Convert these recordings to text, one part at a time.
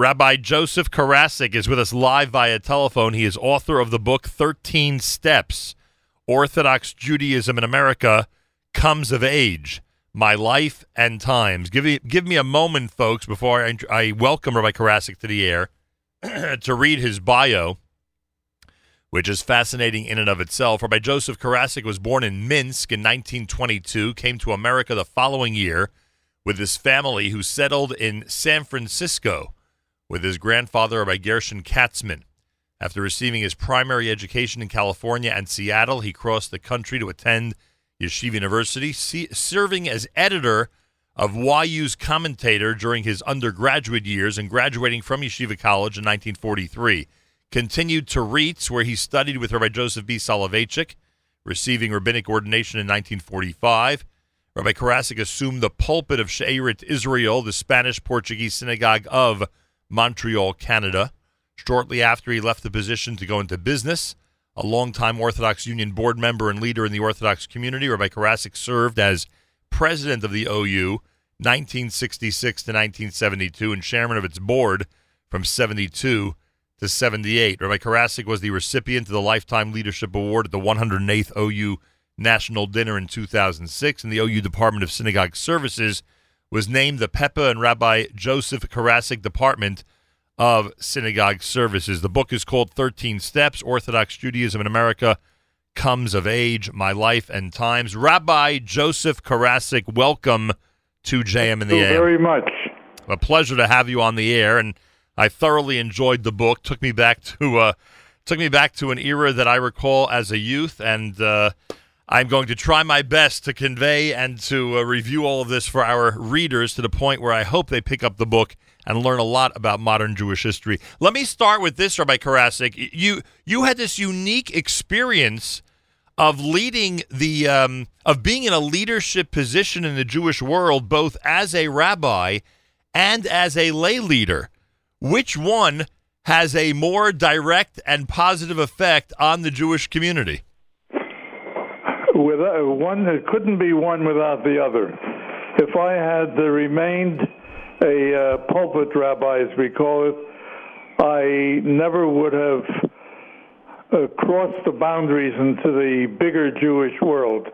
Rabbi Joseph Karasick is with us live via telephone. He is author of the book 13 Steps Orthodox Judaism in America Comes of Age My Life and Times. Give me, give me a moment, folks, before I, I welcome Rabbi Karasick to the air to read his bio, which is fascinating in and of itself. Rabbi Joseph Karasick was born in Minsk in 1922, came to America the following year with his family, who settled in San Francisco with his grandfather, Rabbi Gershon Katzman. After receiving his primary education in California and Seattle, he crossed the country to attend Yeshiva University, see, serving as editor of YU's commentator during his undergraduate years and graduating from Yeshiva College in 1943. Continued to RIETS, where he studied with Rabbi Joseph B. Soloveitchik, receiving rabbinic ordination in 1945. Rabbi Karasick assumed the pulpit of She'erit Israel, the Spanish Portuguese synagogue of Montreal, Canada. Shortly after he left the position to go into business, a longtime Orthodox Union board member and leader in the Orthodox community, Rabbi Karasick served as president of the OU 1966 to 1972 and chairman of its board from 72 to 78. Rabbi Karasick was the recipient of the Lifetime Leadership Award at the 108th OU National Dinner in 2006, and the OU Department of Synagogue Services was named the Pepa and Rabbi Joseph Karasick Department of Synagogue Services. The book is called 13 Steps Orthodox Judaism in America Comes of Age, My Life and Times. Rabbi Joseph Karasick, welcome to JM in the Thank you very much. A pleasure to have you on the air, and I thoroughly enjoyed the book. Took me back to uh, took me back to an era that I recall as a youth, and uh, I'm going to try my best to convey and to uh, review all of this for our readers to the point where I hope they pick up the book and learn a lot about modern Jewish history. Let me start with this, Rabbi Karasick. You you had this unique experience of leading the um, of being in a leadership position in the Jewish world, both as a rabbi and as a lay leader. Which one has a more direct and positive effect on the Jewish community? Without, one, it couldn't be one without the other. If I had uh, remained a uh, pulpit rabbi, as we call it, I never would have uh, crossed the boundaries into the bigger Jewish world.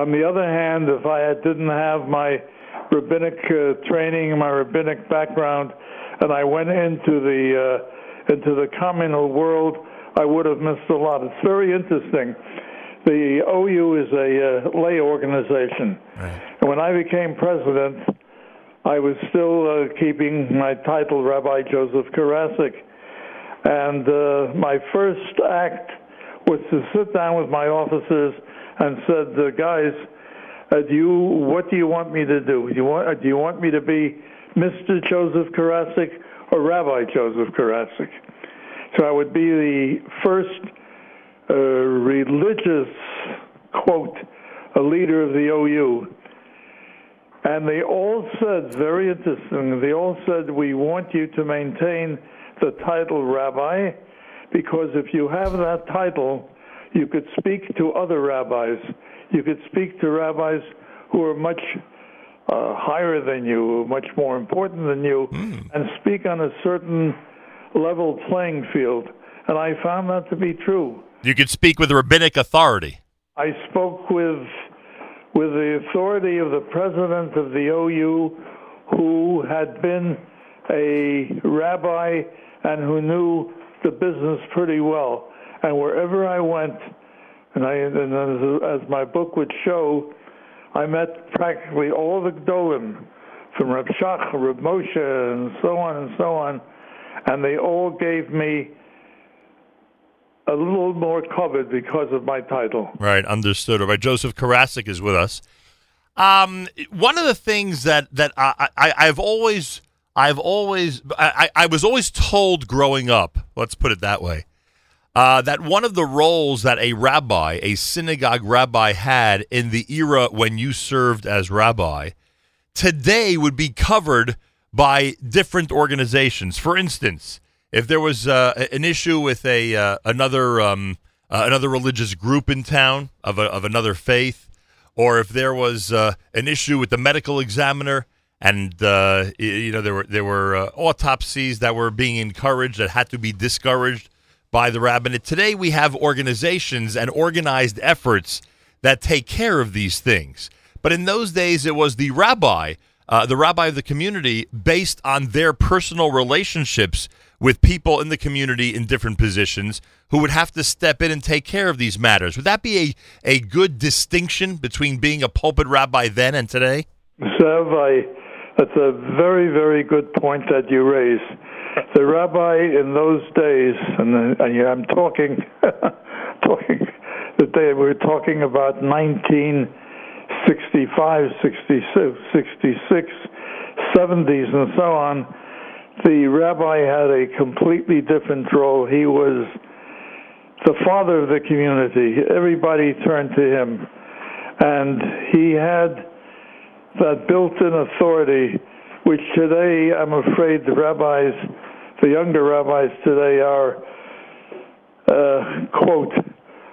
On the other hand, if I had, didn't have my rabbinic uh, training, my rabbinic background, and I went into the uh, into the communal world, I would have missed a lot. It's very interesting. The OU is a uh, lay organization, and when I became president, I was still uh, keeping my title, Rabbi Joseph Karasick. And uh, my first act was to sit down with my officers and said, uh, "Guys, uh, do you what do you want me to do? Do you want uh, do you want me to be Mr. Joseph Karasick or Rabbi Joseph Karasick?" So I would be the first uh, religious quote a leader of the OU. And they all said, very interesting, they all said, we want you to maintain the title rabbi because if you have that title, you could speak to other rabbis. You could speak to rabbis who are much uh, higher than you, much more important than you, and speak on a certain level playing field. And I found that to be true. You could speak with rabbinic authority. I spoke with with the authority of the president of the OU, who had been a rabbi and who knew the business pretty well. And wherever I went, and I and as, as my book would show, I met practically all the Gdolim, from Reb Shach, Reb Moshe, and so on and so on, and they all gave me a little more covered because of my title. Right, understood. Rabbi Joseph Karasick is with us. Um, one of the things that that I, I I've always I've always I, I was always told growing up, let's put it that way, uh, that one of the roles that a rabbi, a synagogue rabbi, had in the era when you served as rabbi, today would be covered by different organizations. For instance, if there was uh, an issue with a uh, another um, uh, another religious group in town of a, of another faith, or if there was uh, an issue with the medical examiner and uh, you know there were there were autopsies that were being encouraged that had to be discouraged by the rabbinate. Today we have organizations and organized efforts that take care of these things. But in those days, it was the rabbi, uh, the rabbi of the community, based on their personal relationships with people in the community in different positions who would have to step in and take care of these matters. Would that be a, a good distinction between being a pulpit rabbi then and today? Zev, I, that's a very, very good point that you raise. The rabbi in those days, and, uh, and I'm talking, talking that were talking about 1965, 66, 66, 70s, and so on. The rabbi had a completely different role. He was the father of the community. Everybody turned to him. And he had that built in authority, which today I'm afraid the rabbis, the younger rabbis today are, uh, quote,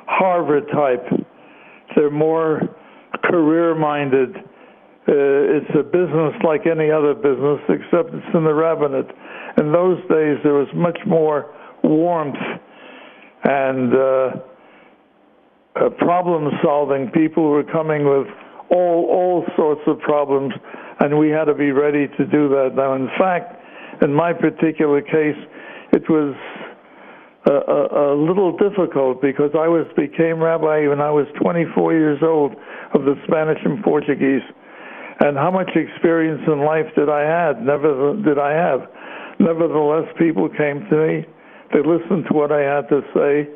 Harvard type. They're more career minded. Uh, it's a business like any other business, except it's in the rabbinate. In those days, there was much more warmth and uh, uh, problem solving. People were coming with all all sorts of problems, and we had to be ready to do that. Now, in fact, in my particular case, it was a, a, a little difficult because I was became rabbi when I was 24 years old of the Spanish and Portuguese, and how much experience in life did I had? Never did I have. Nevertheless, people came to me. They listened to what I had to say,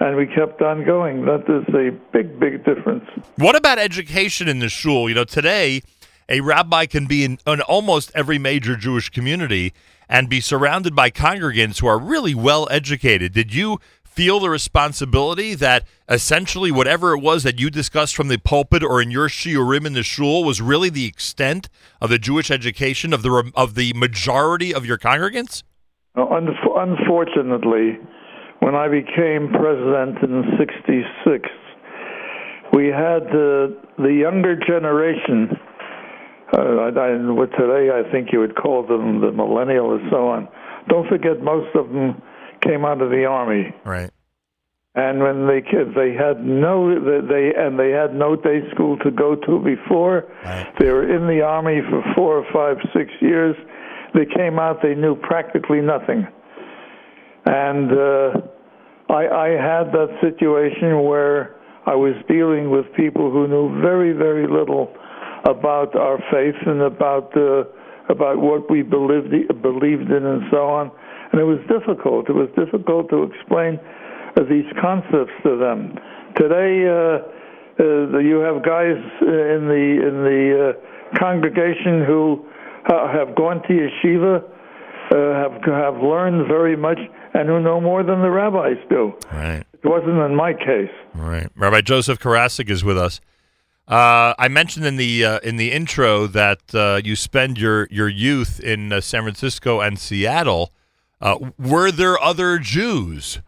and we kept on going. That is a big, big difference. What about education in the shul? You know, today a rabbi can be in, in almost every major Jewish community and be surrounded by congregants who are really well educated. Did you feel the responsibility that essentially whatever it was that you discussed from the pulpit or in your shiurim in the shul was really the extent of the Jewish education of the of the majority of your congregants? Unfortunately, when I became president in '66, we had the the younger generation uh, I, today I think you would call them the millennial and so on. Don't forget, most of them came out of the army. Right. And when they kids, they had no they and they had no day school to go to before. Right. They were in the army for four or five, six years. They came out, they knew practically nothing. And uh, I, I had that situation where I was dealing with people who knew very, very little about our faith and about uh, about what we believed believed in and so on. And it was difficult. It was difficult to explain uh, these concepts to them. Today, uh, uh, you have guys in the in the uh, congregation who have gone to yeshiva, uh, have have learned very much, and who know more than the rabbis do. Right. It wasn't in my case. Right. Rabbi Joseph Karasick is with us. Uh, I mentioned in the uh, in the intro that uh, you spend your your youth in uh, San Francisco and Seattle. Uh, were there other Jews?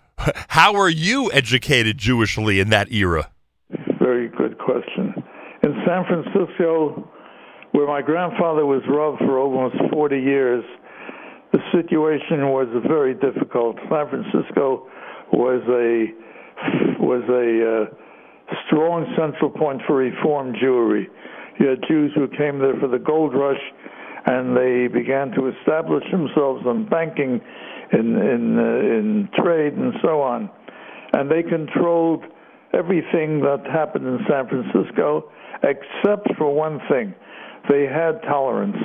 How were you educated Jewishly in that era? Very good question. In San Francisco, where my grandfather was Rav for almost 40 years, the situation was very difficult. San Francisco was a was a uh, strong central point for Reform Jewry. You had Jews who came there for the gold rush, and they began to establish themselves in banking, in in uh, in trade, and so on. And they controlled everything that happened in San Francisco, except for one thing: they had tolerance.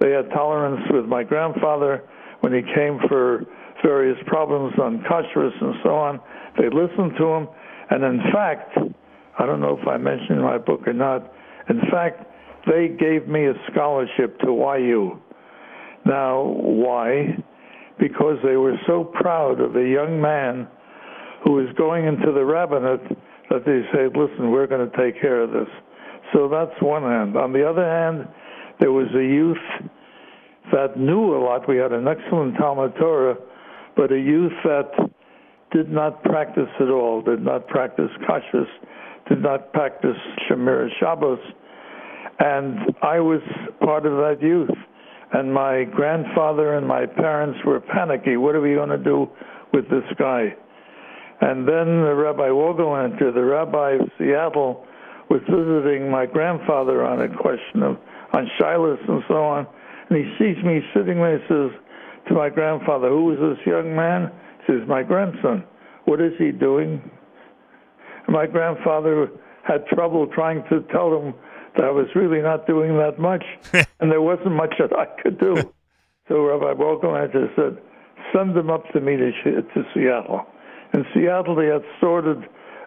They had tolerance with my grandfather when he came for various problems on kashrus and so on. They listened to him and in fact, I don't know if I mentioned in my book or not, in fact, they gave me a scholarship to YU. Now, why? Because they were so proud of a young man who was going into the rabbinate that they said, listen, we're going to take care of this. So that's one hand. On the other hand, there was a youth that knew a lot. We had an excellent Talmud Torah, but a youth that did not practice at all, did not practice kashrus, did not practice Shemir Shabbos, And I was part of that youth. And my grandfather and my parents were panicky. What are we going to do with this guy? And then the Rabbi Wohlgelernter, the rabbi of Seattle, was visiting my grandfather on a question of on Shilas and so on. And he sees me sitting there and says to my grandfather, Who is this young man? He says, My grandson. What is he doing? And my grandfather had trouble trying to tell him that I was really not doing that much, and there wasn't much that I could do. so Rabbi Wohlgelernter said, Send them up to me to, to Seattle. In Seattle, they had started,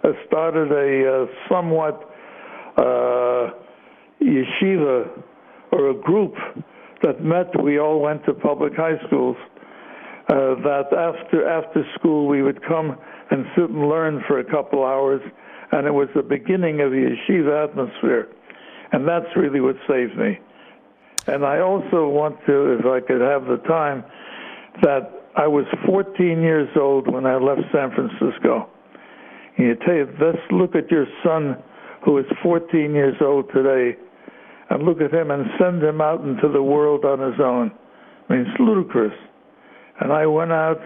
uh, started a uh, somewhat uh, yeshiva or a group that met. We all went to public high schools. Uh, that after after school we would come and sit and learn for a couple hours, and it was the beginning of the yeshiva atmosphere, and that's really what saved me. And I also want to, if I could have the time, that I was 14 years old when I left San Francisco. And you tell you, let's look at your son who is 14 years old today and look at him and send him out into the world on his own. I mean, it's ludicrous. And I went out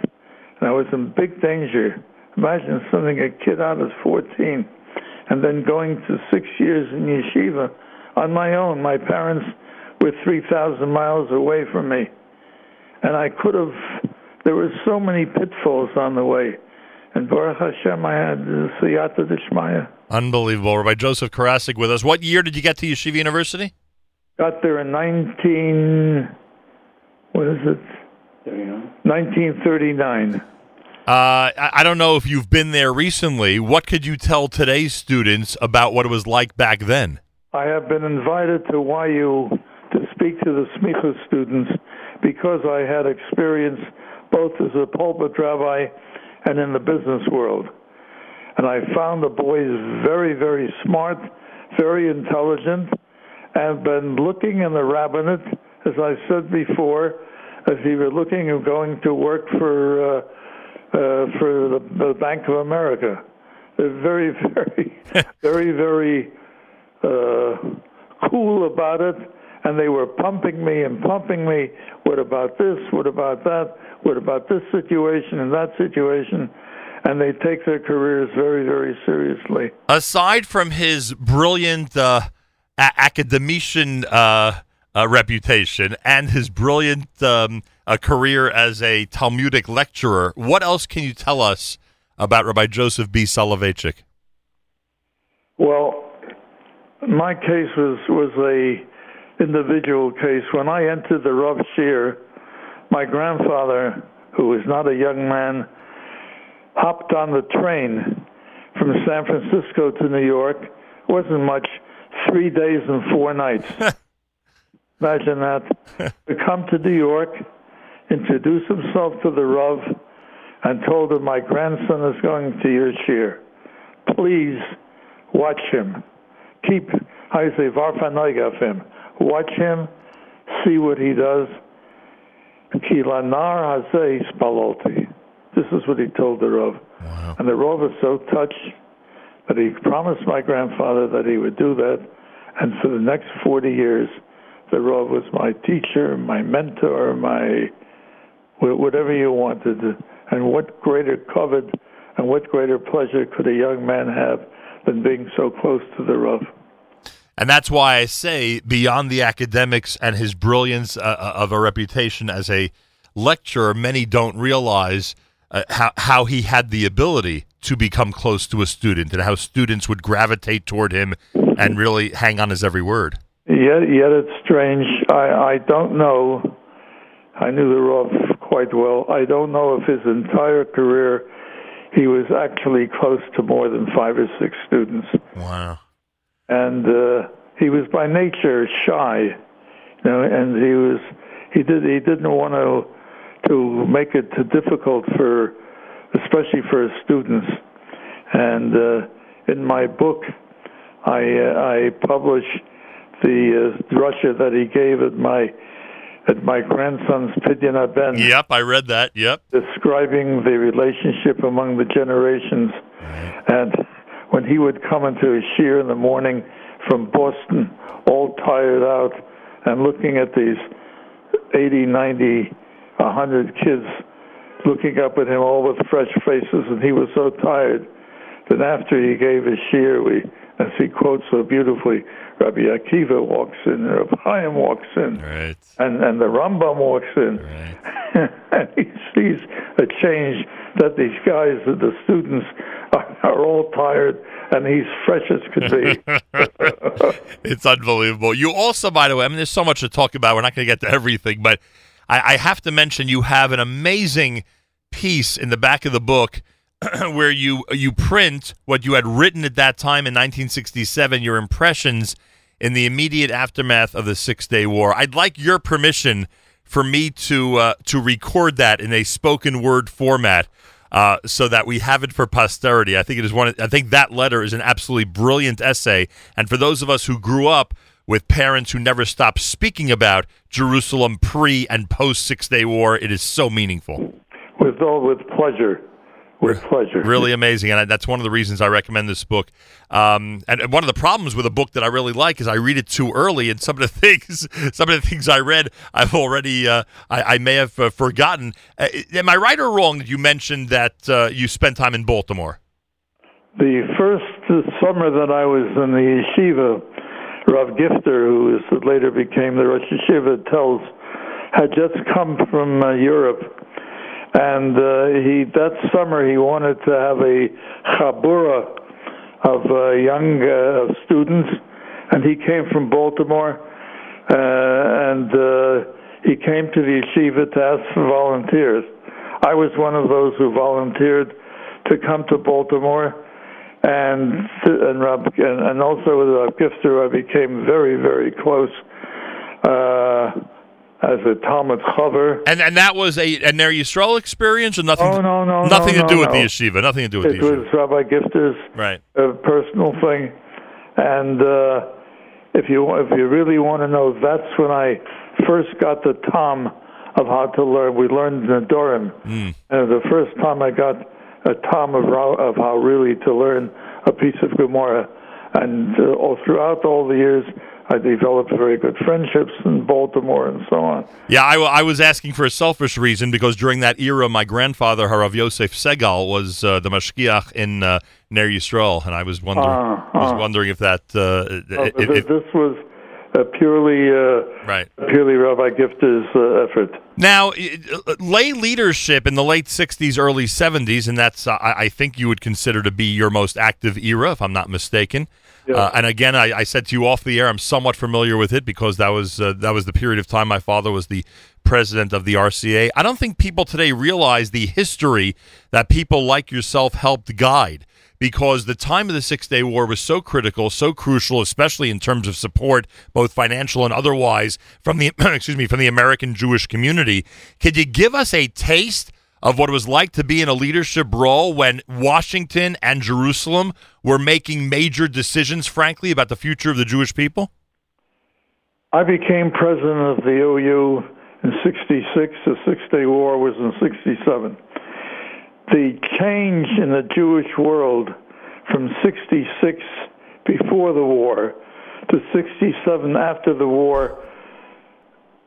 and I was in big danger. Imagine sending a kid out at 14 and then going to six years in yeshiva on my own. My parents were 3,000 miles away from me. And I could have, there were so many pitfalls on the way. And Baruch Hashem, I had Siyata Dishmaya. Unbelievable. Rabbi Joseph Karasick with us. What year did you get to Yeshiva University? Got there in 19, what is it? 1939. Uh, I don't know if you've been there recently. What could you tell today's students about what it was like back then? I have been invited to YU to speak to the Smicha students because I had experience both as a pulpit rabbi and in the business world. And I found the boys very, very smart, very intelligent, and been looking in the rabbinate, as I said before, as he were looking of going to work for uh, uh, for the, the Bank of America. They're very, very, very, very uh, cool about it, and they were pumping me and pumping me. What about this? What about that? What about this situation and that situation? and they take their careers very, very seriously. Aside from his brilliant uh, a- academician uh, uh, reputation and his brilliant um, career as a Talmudic lecturer, what else can you tell us about Rabbi Joseph B. Soloveitchik? Well, my case was was a individual case. When I entered the Rav shiur, my grandfather, who was not a young man, hopped on the train from San Francisco to New York. It wasn't much, three days and four nights. Imagine that. to come to New York, introduce himself to the Rav, and told him, My grandson is going to your shiur. Please watch him. Keep, I say, varfanoig him. Watch him, see what he does. Kilanar hazeh spaloti. This is what he told the Rav. Wow. And the Rav was so touched that he promised my grandfather that he would do that. And for the next 40 years, the Rav was my teacher, my mentor, my whatever you wanted. And what greater covet and what greater pleasure could a young man have than being so close to the Rav? And that's why I say, beyond the academics and his brilliance uh, uh of a reputation as a lecturer, many don't realize – uh, how how he had the ability to become close to a student and how students would gravitate toward him and really hang on his every word. Yet, yet it's strange. I, I don't know. I knew the Rav quite well. I don't know if his entire career he was actually close to more than five or six students. Wow. And uh, he was by nature shy, you know, and he was he did he didn't want to to make it too difficult for, especially for his students. And uh, in my book, I uh, I publish the uh, drasha that he gave at my at my grandson's Pidyon Ben. Yep, I read that. Yep, describing the relationship among the generations, and when he would come into his shiur in the morning, from Boston, all tired out, and looking at these 80, 90, 100 kids looking up at him all with fresh faces, and he was so tired that after he gave his shiur, we, as he quotes so beautifully, Rabbi Akiva walks in, Rabbi Chaim walks in, Right. and, and the Rambam walks in, Right. and he sees a change that these guys, that the students, are, are all tired, and he's fresh as could be. It's unbelievable. You also, by the way, I mean, there's so much to talk about. We're not going to get to everything, but I, I have to mention you have an amazing piece in the back of the book where you you print what you had written at that time in 1967, your impressions in the immediate aftermath of the Six Day War. I'd like your permission for me to uh, to record that in a spoken word format. Uh, so that we have it for posterity. I think it is one. I think that letter is an absolutely brilliant essay. And for those of us who grew up with parents who never stopped speaking about Jerusalem pre and post Six Day War, it is so meaningful. with all with pleasure, with pleasure. Really amazing, and I, that's one of the reasons I recommend this book. Um, and and one of the problems with a book that I really like is I read it too early, and some of the things, some of the things I read, I've already, uh, I, I may have uh, forgotten. Uh, am I right or wrong that you mentioned that uh, you spent time in Baltimore? The first summer that I was in the yeshiva, Rav Gifter, who is, later became the Rosh Yeshiva, tells, had just come from uh, Europe, and uh, he that summer he wanted to have a chabura of uh, young uh, students, and he came from Baltimore, uh, and uh, he came to the yeshiva to ask for volunteers. I was one of those who volunteered to come to Baltimore. And and Rob and, and also with Rav Gifter, I became very very close. Uh, as a Talmud Chaver. And and that was a a Ner Yisrael experience, or nothing? Oh, no, no, nothing no, to do no, with the yeshiva. Nothing to do with It the was yeshiva. Rabbi Gifter's Right. uh, personal thing, and uh, if you if you really want to know, that's when I first got the Tom of how to learn. We learned in the Dorim, Mm. and the first time I got a Tom of how, of how really to learn a piece of Gemara, and uh, all throughout all the years. I developed very good friendships in Baltimore and so on. Yeah, I, I was asking for a selfish reason because during that era, my grandfather Harav Yosef Segal was uh, the mashgiach in uh, Ner Yisrael, and I was wondering, Ah, was ah. wondering if that, uh, Uh, it- this, it- this was a purely uh, right. purely Rabbi Gifter's uh, effort. Now, uh, lay leadership in the late '60s, early '70s, and that's uh, I think you would consider to be your most active era, if I'm not mistaken. Yeah. Uh, and again, I, I said to you off the air, I'm somewhat familiar with it because that was uh, that was the period of time my father was the president of the RCA. I don't think people today realize the history that people like yourself helped guide because the time of the Six Day War was so critical, so crucial, especially in terms of support, both financial and otherwise, from the excuse me from the American Jewish community. Could you give us a taste? Of what it was like to be in a leadership role when Washington and Jerusalem were making major decisions, frankly, about the future of the Jewish people? I became president of the OU in 66. The Six Day War was in 67. The change in the Jewish world from 66 before the war to 67 after the war,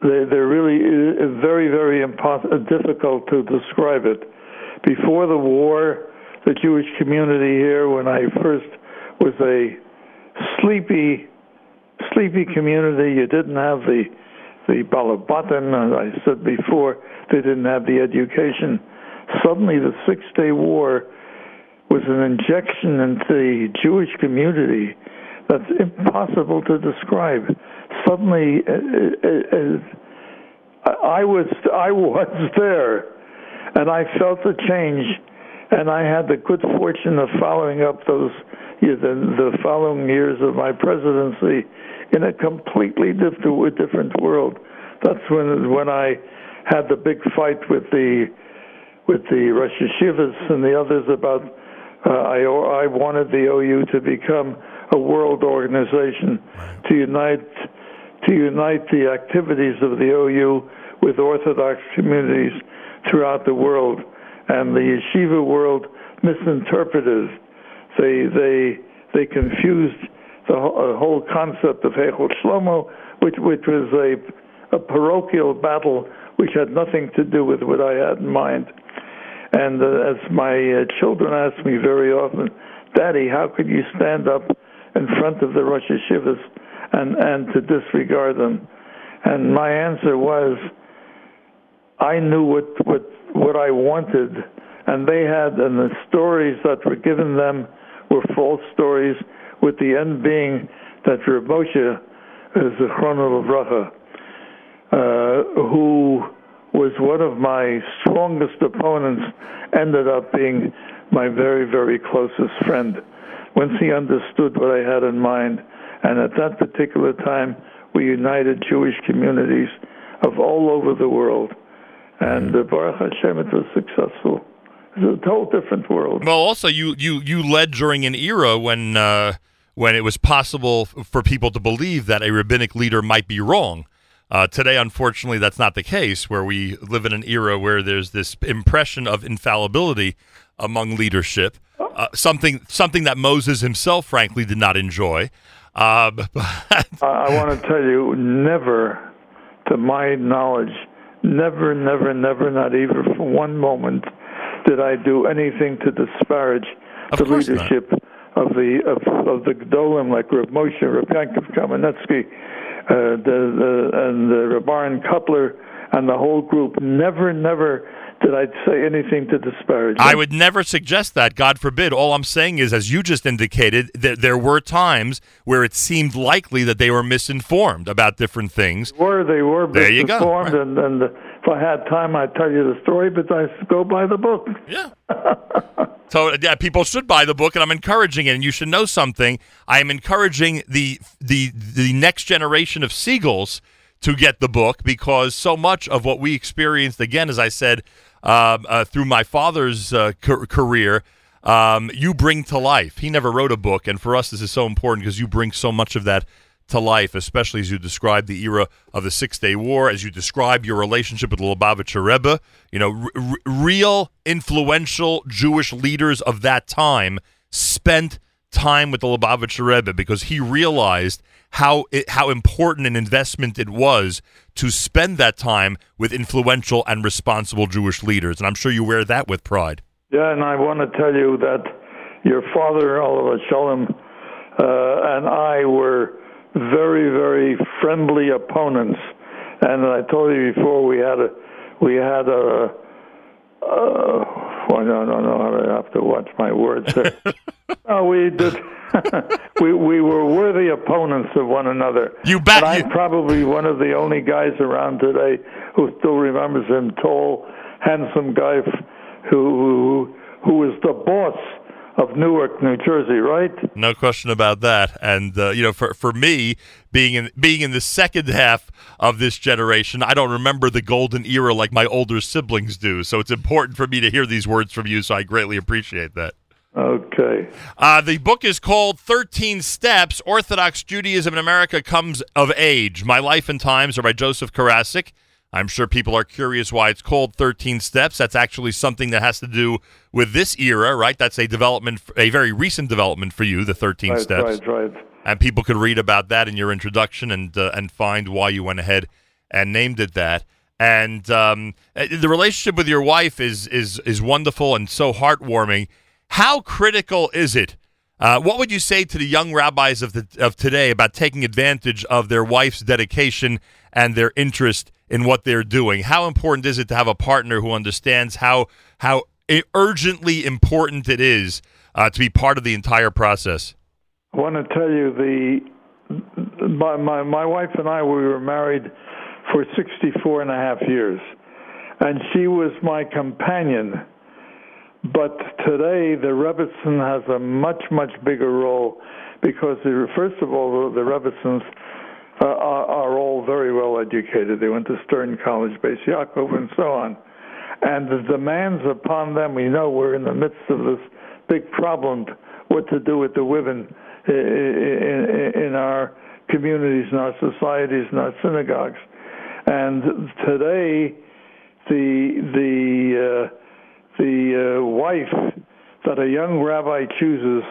they, they're really uh, very, very impos- uh, difficult to describe it. Before the war, the Jewish community here, when I first was a sleepy sleepy community. You didn't have the the balabatan, as I said before. They didn't have the education. Suddenly, the Six Day War was an injection into the Jewish community that's impossible to describe. Suddenly, uh, uh, uh, I was I was there, and I felt the change. And I had the good fortune of following up those the, the following years of my presidency in a completely different different world. That's when when I had the big fight with the with the Rosh Yeshivas and the others about uh, I I wanted the OU to become a world organization to unite to unite the activities of the OU with Orthodox communities throughout the world, and the yeshiva world misinterpreted. They they they confused the whole, whole concept of Heichel Shlomo, which which was a, a parochial battle which had nothing to do with what I had in mind. And uh, as my uh, children ask me very often, Daddy, how could you stand up in front of the Rosh Yeshivas and, and to disregard them? And my answer was, I knew what, what, what I wanted, and they had, and the stories that were given them were false stories, with the end being that Reb Moshe, is the Chrono of uh, who was one of my strongest opponents, ended up being my very, very closest friend. Once he understood what I had in mind, and at that particular time, we united Jewish communities of all over the world. And uh, Baruch Hashem, it was successful. It's a whole different world. Well, also, you, you, you led during an era when, uh, when it was possible for people to believe that a rabbinic leader might be wrong. Uh, today, unfortunately, that's not the case, where we live in an era where there's this impression of infallibility among leadership, uh, something something that Moses himself, frankly, did not enjoy. Uh, I want to tell you, never, to my knowledge, never, never, never, not even for one moment, did I do anything to disparage of the leadership not. of the of, of the Gdolim like Reb Moshe, Reb Yankov Kamenetsky, uh, the, the, and the Rabban Kotler and the whole group. Never, never did I say anything to disparage. Them. I would never suggest that. God forbid. All I'm saying is, as you just indicated, that there were times where it seemed likely that they were misinformed about different things. They were they were there you misinformed, go. Right. and, and if I had time, I'd tell you the story. But I go by the book. Yeah. So yeah, people should buy the book, and I'm encouraging it. And you should know something. I am encouraging the the the next generation of Segals to get the book because so much of what we experienced, again, as I said, uh, uh, through my father's uh, ca- career, um, you bring to life. He never wrote a book, and for us, this is so important because you bring so much of that to life, especially as you describe the era of the Six Day War, as you describe your relationship with the Lubavitcher Rebbe. You know, r- real influential Jewish leaders of that time spent time with the Lubavitcher Rebbe because he realized how it, how important an investment it was to spend that time with influential and responsible Jewish leaders. And I'm sure you wear that with pride. Yeah, and I want to tell you that your father, alav hashalom, uh, and I were very, very friendly opponents. And I told you before we had a we had a uh, well, I don't know. I have to watch my words. There. no, we did. we we were worthy opponents of one another. You bet. I'm probably one of the only guys around today who still remembers him. Tall, handsome guy who who, who was the boss of Newark, New Jersey, right? No question about that. And uh, you know, for for me, being in being in the second half of this generation, I don't remember the golden era like my older siblings do. So it's important for me to hear these words from you. So I greatly appreciate that. Okay. Uh, the book is called 13 Steps Orthodox Judaism in America Comes of Age. My Life and Times are by Joseph Karasick. I'm sure people are curious why it's called 13 Steps. That's actually something that has to do with this era, right? That's a development, a very recent development for you, the 13 right, Steps. Right, right. And people could read about that in your introduction and uh, and find why you went ahead and named it that. And um, uh, the relationship with your wife is is is wonderful and so heartwarming. How critical is it? Uh, what would you say to the young rabbis of the of today about taking advantage of their wife's dedication and their interest in what they're doing? How important is it to have a partner who understands how how urgently important it is uh, to be part of the entire process? I want to tell you the my, my my wife and I we were married for 64 and a half years, and she was my companion. But today the Rebbitzin has a much much bigger role because first of all the, the Rebbitzins uh, are, are, all very well educated. They went to Stern College, Beis Yaakov, and so on. And the demands upon them, we know we're in the midst of this big problem, what to do with the women in, in our communities, in our societies, in our synagogues. And today, the the uh, the uh, wife that a young rabbi chooses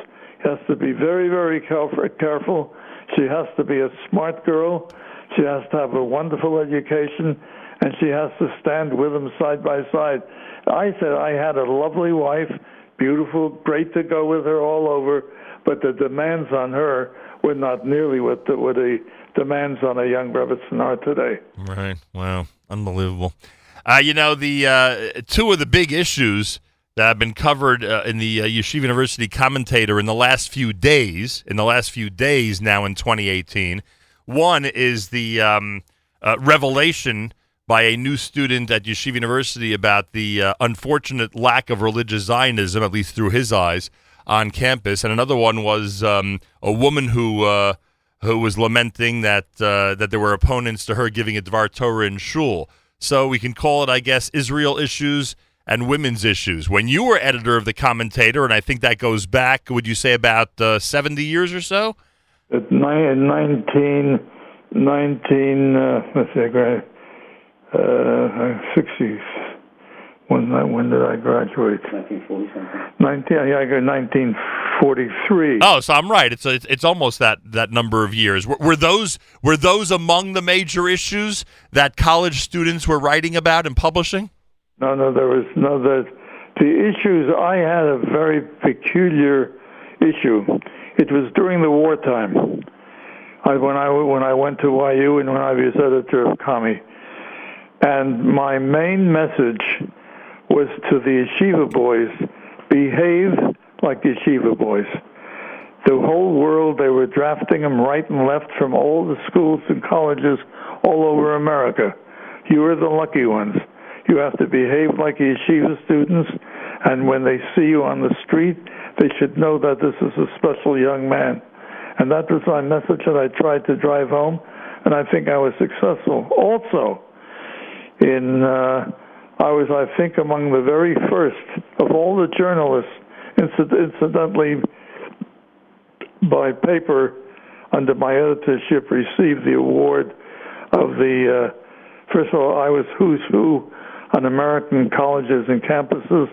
has to be very, very careful. She has to be a smart girl. She has to have a wonderful education, and she has to stand with him side by side. I said I had a lovely wife, beautiful, great to go with her all over, but the demands on her were not nearly what the, what the demands on a young Rebbitzin are today. Right. Wow. Unbelievable. Uh, you know, the uh, two of the big issues that have been covered uh, in the uh, Yeshiva University commentator in the last few days, in the last few days now in 2018. One is the um, uh, revelation by a new student at Yeshiva University about the uh, unfortunate lack of religious Zionism, at least through his eyes, on campus. And another one was um, a woman who who was lamenting that uh, that there were opponents to her giving a Dvar Torah in shul. So we can call it, I guess, Israel issues and women's issues. When you were editor of the commentator, and I think that goes back, would you say about uh, 70 years or so? At 19, 19 uh, let's see, uh, 60s. When, when did I graduate? 1940 something. 19, yeah, I got 1943. Oh, so I'm right. It's a, it's almost that, that number of years. Were, were those were those among the major issues that college students were writing about and publishing? No, no, there was no the the issues. I had a very peculiar issue. It was during the wartime. I, when I when I went to YU and when I was editor of Commie, and my main message was to the yeshiva boys: behave like the yeshiva boys. The whole world, they were drafting them right and left from all the schools and colleges all over America. You were the lucky ones. You have to behave like yeshiva students, and when they see you on the street, they should know that this is a special young man. And that was my message that I tried to drive home, and I think I was successful. Also, in uh, I was, I think, among the very first of all the journalists, incidentally, by paper under my editorship, received the award of the. Uh, first of all, I was who's who on American colleges and campuses,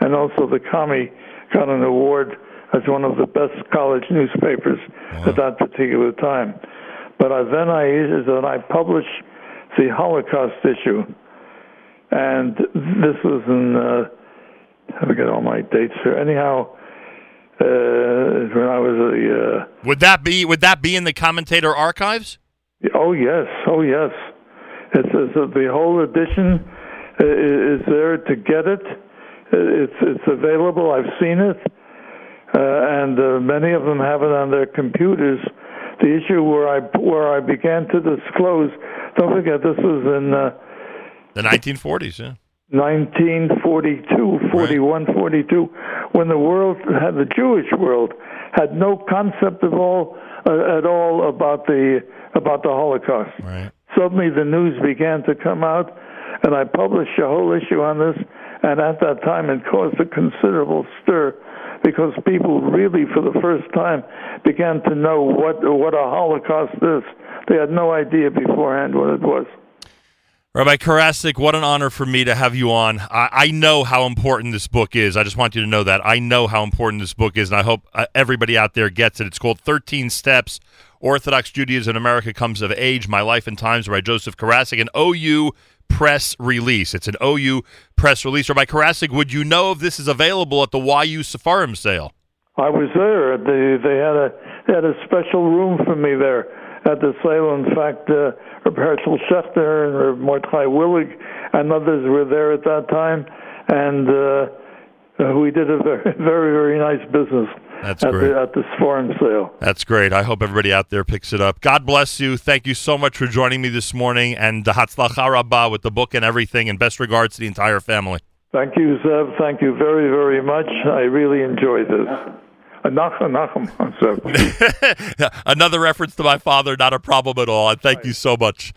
and also the Commie got an award as one of the best college newspapers wow. at that particular time. But uh, then I then I published the Holocaust issue, and this was in uh, I forget all my dates here. Anyhow, uh, when I was a uh, would that be would that be in the commentator archives? Oh yes, oh yes. It's, it's the whole edition is there to get it. It's it's available. I've seen it, uh, and uh, many of them have it on their computers. The issue where I where I began to disclose. Don't forget, this was in uh, the 1940s. Yeah. 1942, 41, right. 42, when the world had the Jewish world had no concept of all uh, at all about the about the Holocaust. Right. Suddenly, the news began to come out and I published a whole issue on this, and at that time it caused a considerable stir because people really, for the first time, began to know what what a Holocaust is. They had no idea beforehand what it was. Rabbi Karasick, what an honor for me to have you on. I, I, know how important this book is. I just want you to know that. I know how important this book is, and I hope uh, everybody out there gets it. It's called 13 Steps Orthodox Judaism in America Comes of Age My Life and Times by Joseph Karasick, an OU press release. It's an OU press release. Rabbi Karasick, would you know if this is available at the YU Seforim sale? I was there. They, they had a they had a special room for me there at the sale. In fact, uh, Hershel Schachter and Reb Mordechai Willig and others were there at that time, and uh, we did a very very very nice business. That's at great. The, at this foreign sale. That's great. I hope everybody out there picks it up. God bless you. Thank you so much for joining me this morning, and Hatzlacha Rabbah with the book and everything, and best regards to the entire family. Thank you, Zev. Thank you very, very much. I really enjoyed this. Another reference to my father, not a problem at all. And thank right. you so much.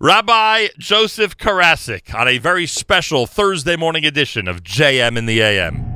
Rabbi Joseph Karasick on a very special Thursday morning edition of JM in the AM.